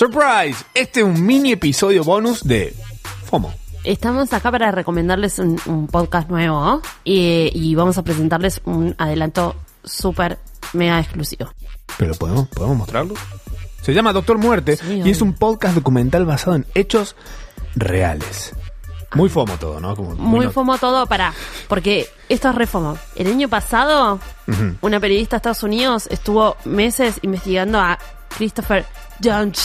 Surprise, este es un mini episodio bonus de FOMO. Estamos acá para recomendarles un, un podcast nuevo y, y vamos a presentarles un adelanto súper mega exclusivo. ¿Pero podemos, podemos mostrarlo? Se llama Doctor Muerte Sí, y obvio. es un podcast documental basado en hechos reales. Muy FOMO todo, ¿no? Como Muy no- FOMO todo para... Porque esto es re FOMO. El año pasado, una periodista de Estados Unidos estuvo meses investigando a Christopher Dunch.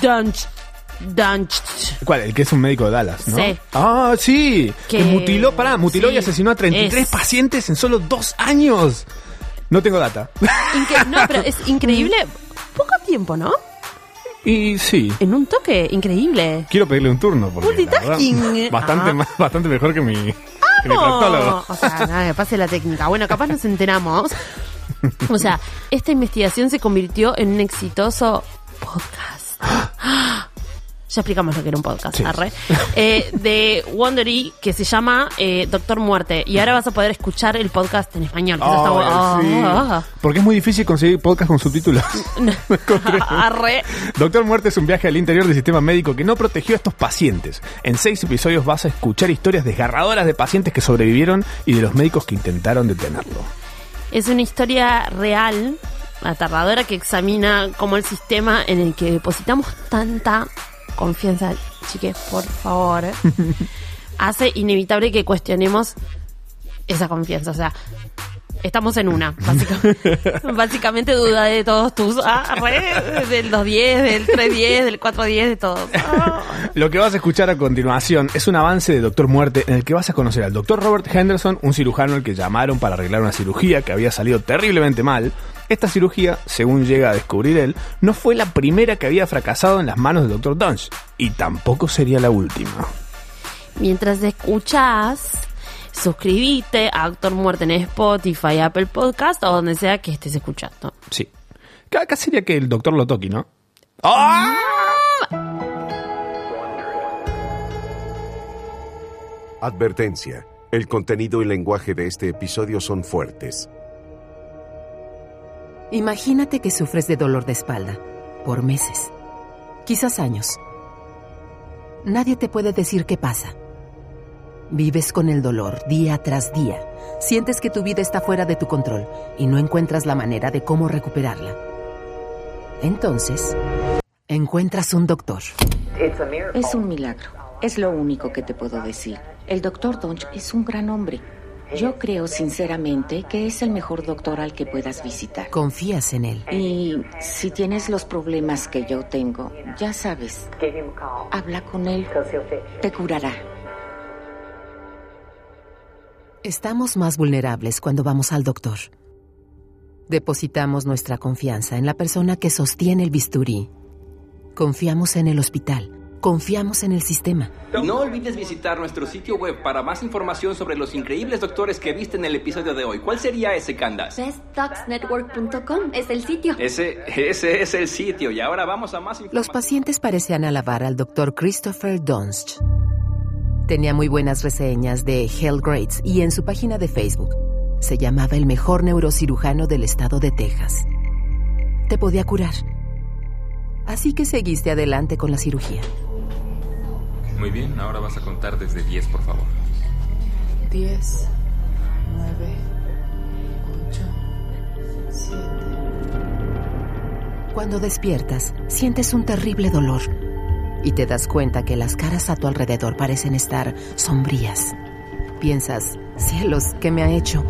Dunch. Dunch. ¿Cuál? El que es un médico de Dallas, ¿no? Sí. Ah, sí. Que, Que- mutiló, pará, mutiló sí, y asesinó a 33 es- pacientes en solo dos años. No tengo data. Incre- no, pero es increíble. Poco tiempo, ¿no? y sí. En un toque, increíble. Quiero pedirle un turno porque Multitasking. bastante, Ah. más- bastante mejor que mi, que mi. O sea, nada, que pase la técnica. Bueno, capaz nos enteramos. O sea, esta investigación se convirtió en un exitoso podcast. Ya explicamos lo que era un podcast, Sí. arre. Eh, de Wondery, que se llama eh, Doctor Muerte. Y ahora vas a poder escuchar el podcast en español. está bueno. sí. Ah, Porque es muy difícil conseguir podcast con subtítulos. ah. Arre. Doctor Muerte es un viaje al interior del sistema médico que no protegió a estos pacientes. En seis episodios vas a escuchar historias desgarradoras de pacientes que sobrevivieron y de los médicos que intentaron detenerlo. Es una historia real, aterradora, que examina cómo el sistema en el que depositamos tanta confianza, chiques, por favor, hace inevitable que cuestionemos esa confianza. O sea, estamos en una, básicamente. básicamente duda de todos tus, ah, re, del 210, del 310, del 410, de todos. Ah. Lo que vas a escuchar a continuación es un avance de Doctor Muerte en el que vas a conocer al Doctor Robert Henderson, un cirujano al que llamaron para arreglar una cirugía que había salido terriblemente mal. Esta cirugía, según llega a descubrir él, no fue la primera que había fracasado en las manos del Dr. Dunge, y tampoco sería la última. Mientras escuchás, suscríbete a Actor Muerte en Spotify, Apple Podcast o donde sea que estés escuchando. Sí. Acá acá sería que el Doctor lo toque, ¿no? ¡Ah! Advertencia. El contenido y lenguaje de este episodio son fuertes. Imagínate que sufres de dolor de espalda por meses, quizás años. Nadie te puede decir qué pasa. Vives con el dolor día tras día. Sientes que tu vida está fuera de tu control y no encuentras la manera de cómo recuperarla. Entonces, encuentras un doctor. Es un milagro. Es lo único que te puedo decir. El doctor Donch es un gran hombre. Yo creo sinceramente que es el mejor doctor al que puedas visitar. Confías en él. Y si tienes los problemas que yo tengo, ya sabes, habla con él. Te curará. Estamos más vulnerables cuando vamos al doctor. Depositamos nuestra confianza en la persona que sostiene el bisturí. Confiamos en el hospital. Confiamos en el sistema. No olvides visitar nuestro sitio web para más información sobre los increíbles doctores que viste en el episodio de hoy. ¿Cuál sería ese, Candace? BestDocsNetwork.com es el sitio. Ese, ese es el sitio y ahora vamos a más información. Los pacientes parecían alabar al doctor Christopher Dunst. Tenía muy buenas reseñas de Hell Grades y en su página de Facebook se llamaba el mejor neurocirujano del estado de Texas. Te podía curar. Así que seguiste adelante con la cirugía. Muy bien, ahora vas a contar desde 10, por favor. 10, 9, 8, 7. Cuando despiertas, sientes un terrible dolor y te das cuenta que las caras a tu alrededor parecen estar sombrías. Piensas, cielos, ¿qué me ha hecho?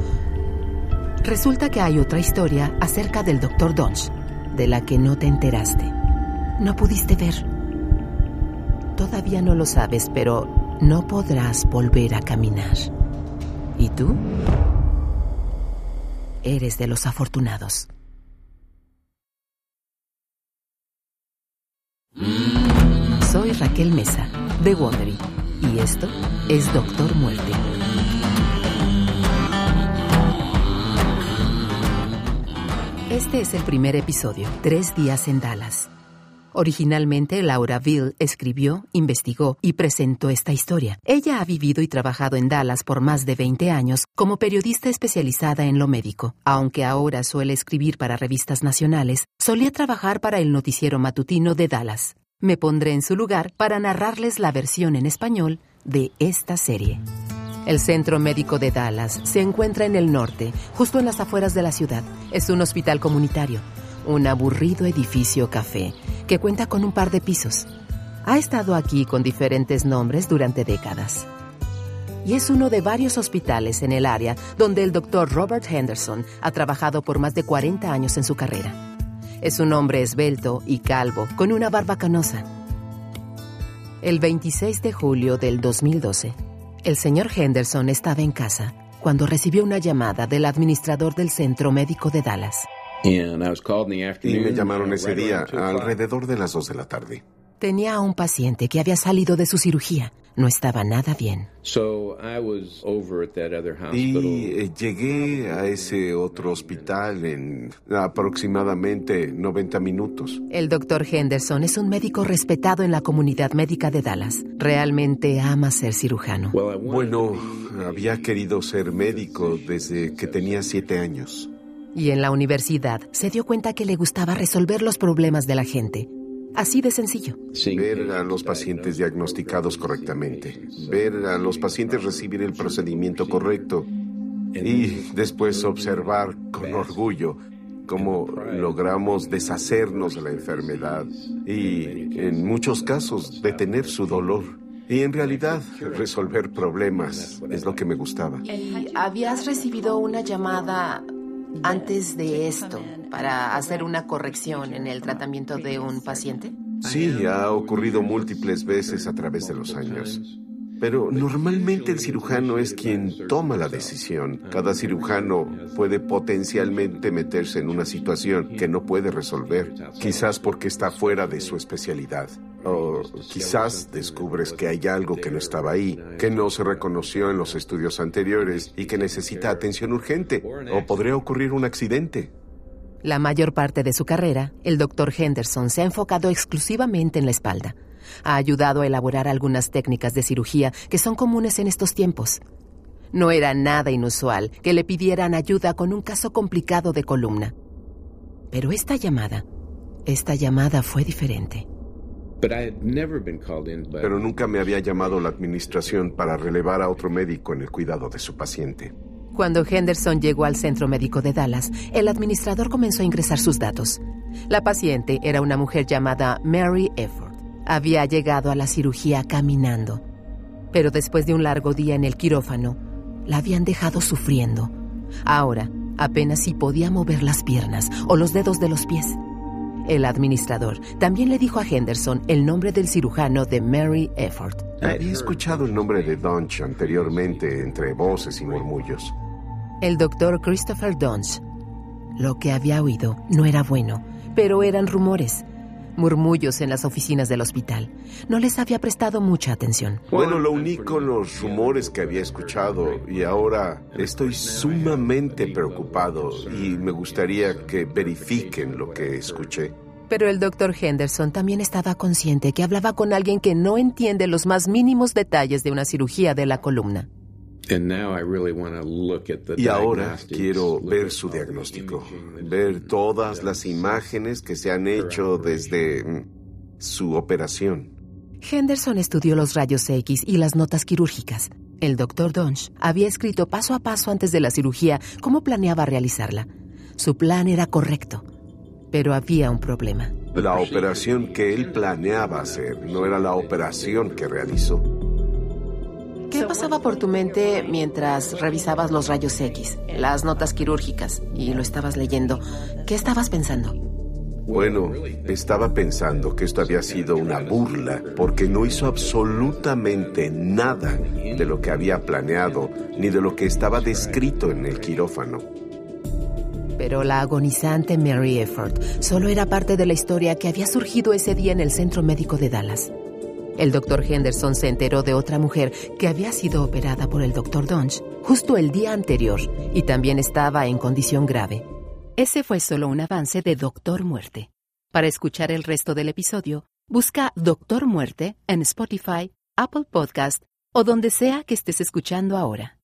Resulta que hay otra historia acerca del Dr. Dodge, de la que no te enteraste. No pudiste ver. Todavía no lo sabes, pero no podrás volver a caminar. ¿Y tú? Eres de los afortunados. Soy Raquel Mesa, de Wondery, y esto es Doctor Muerte. Este es el primer episodio, Tres días en Dallas. Originalmente, Laura Ville escribió, investigó y presentó esta historia. Ella ha vivido y trabajado en Dallas por más de 20 años como periodista especializada en lo médico. Aunque ahora suele escribir para revistas nacionales, solía trabajar para el noticiero matutino de Dallas. Me pondré en su lugar para narrarles la versión en español de esta serie. El Centro Médico de Dallas se encuentra en el norte, justo en las afueras de la ciudad. Es un hospital comunitario, un aburrido edificio café que cuenta con un par de pisos. Ha estado aquí con diferentes nombres durante décadas. Y es uno de varios hospitales en el área donde el doctor Robert Henderson ha trabajado por más de 40 años en su carrera. Es un hombre esbelto y calvo, con una barba canosa. El 26 de julio del 2012, el señor Henderson estaba en casa cuando recibió una llamada del administrador del Centro Médico de Dallas. Y me llamaron ese día alrededor de las 2 de la tarde. Tenía a un paciente que había salido de su cirugía. No estaba nada bien. Y eh, llegué a ese otro hospital en aproximadamente 90 minutos. El doctor Henderson es un médico respetado en la comunidad médica de Dallas. Realmente ama ser cirujano. Bueno, había querido ser médico desde que tenía siete años. Y en la universidad se dio cuenta que le gustaba resolver los problemas de la gente. Así de sencillo. Ver a los pacientes diagnosticados correctamente, ver a los pacientes recibir el procedimiento correcto y después observar con orgullo cómo logramos deshacernos de la enfermedad y en muchos casos detener su dolor. Y en realidad resolver problemas es lo que me gustaba. ¿Y habías recibido una llamada antes de esto para hacer una corrección en el tratamiento de un paciente? Sí, ha ocurrido múltiples veces a través de los años. Pero normalmente el cirujano es quien toma la decisión. Cada cirujano puede potencialmente meterse en una situación que no puede resolver, quizás porque está fuera de su especialidad. O quizás descubres que hay algo que no estaba ahí, que no se reconoció en los estudios anteriores y que necesita atención urgente. O podría ocurrir un accidente. La mayor parte de su carrera, el doctor Henderson se ha enfocado exclusivamente en la espalda ha ayudado a elaborar algunas técnicas de cirugía que son comunes en estos tiempos. No era nada inusual que le pidieran ayuda con un caso complicado de columna. Pero esta llamada, esta llamada fue diferente. Pero nunca me había llamado la administración para relevar a otro médico en el cuidado de su paciente. Cuando Henderson llegó al centro médico de Dallas, el administrador comenzó a ingresar sus datos. La paciente era una mujer llamada Mary Efford. Había llegado a la cirugía caminando, pero después de un largo día en el quirófano, la habían dejado sufriendo. Ahora, apenas si podía mover las piernas o los dedos de los pies. El administrador también le dijo a Henderson el nombre del cirujano de Mary Efford. Había escuchado el nombre de Dunch anteriormente entre voces y murmullos. El doctor Christopher Dunch. Lo que había oído no era bueno, pero eran rumores murmullos en las oficinas del hospital. No les había prestado mucha atención. Bueno, lo único los rumores que había escuchado y ahora estoy sumamente preocupado y me gustaría que verifiquen lo que escuché. Pero el doctor Henderson también estaba consciente que hablaba con alguien que no entiende los más mínimos detalles de una cirugía de la columna. Y ahora quiero ver su diagnóstico, ver todas las imágenes que se han hecho desde mm, su operación. Henderson estudió los rayos X y las notas quirúrgicas. El doctor Donch había escrito paso a paso antes de la cirugía cómo planeaba realizarla. Su plan era correcto, pero había un problema. La operación que él planeaba hacer no era la operación que realizó. ¿Qué pasaba por tu mente mientras revisabas los rayos X, las notas quirúrgicas y lo estabas leyendo? ¿Qué estabas pensando? Bueno, estaba pensando que esto había sido una burla porque no hizo absolutamente nada de lo que había planeado ni de lo que estaba descrito en el quirófano. Pero la agonizante Mary Efford solo era parte de la historia que había surgido ese día en el centro médico de Dallas. El doctor Henderson se enteró de otra mujer que había sido operada por el doctor Dunch justo el día anterior y también estaba en condición grave. Ese fue solo un avance de Doctor Muerte. Para escuchar el resto del episodio, busca Doctor Muerte en Spotify, Apple Podcast o donde sea que estés escuchando ahora.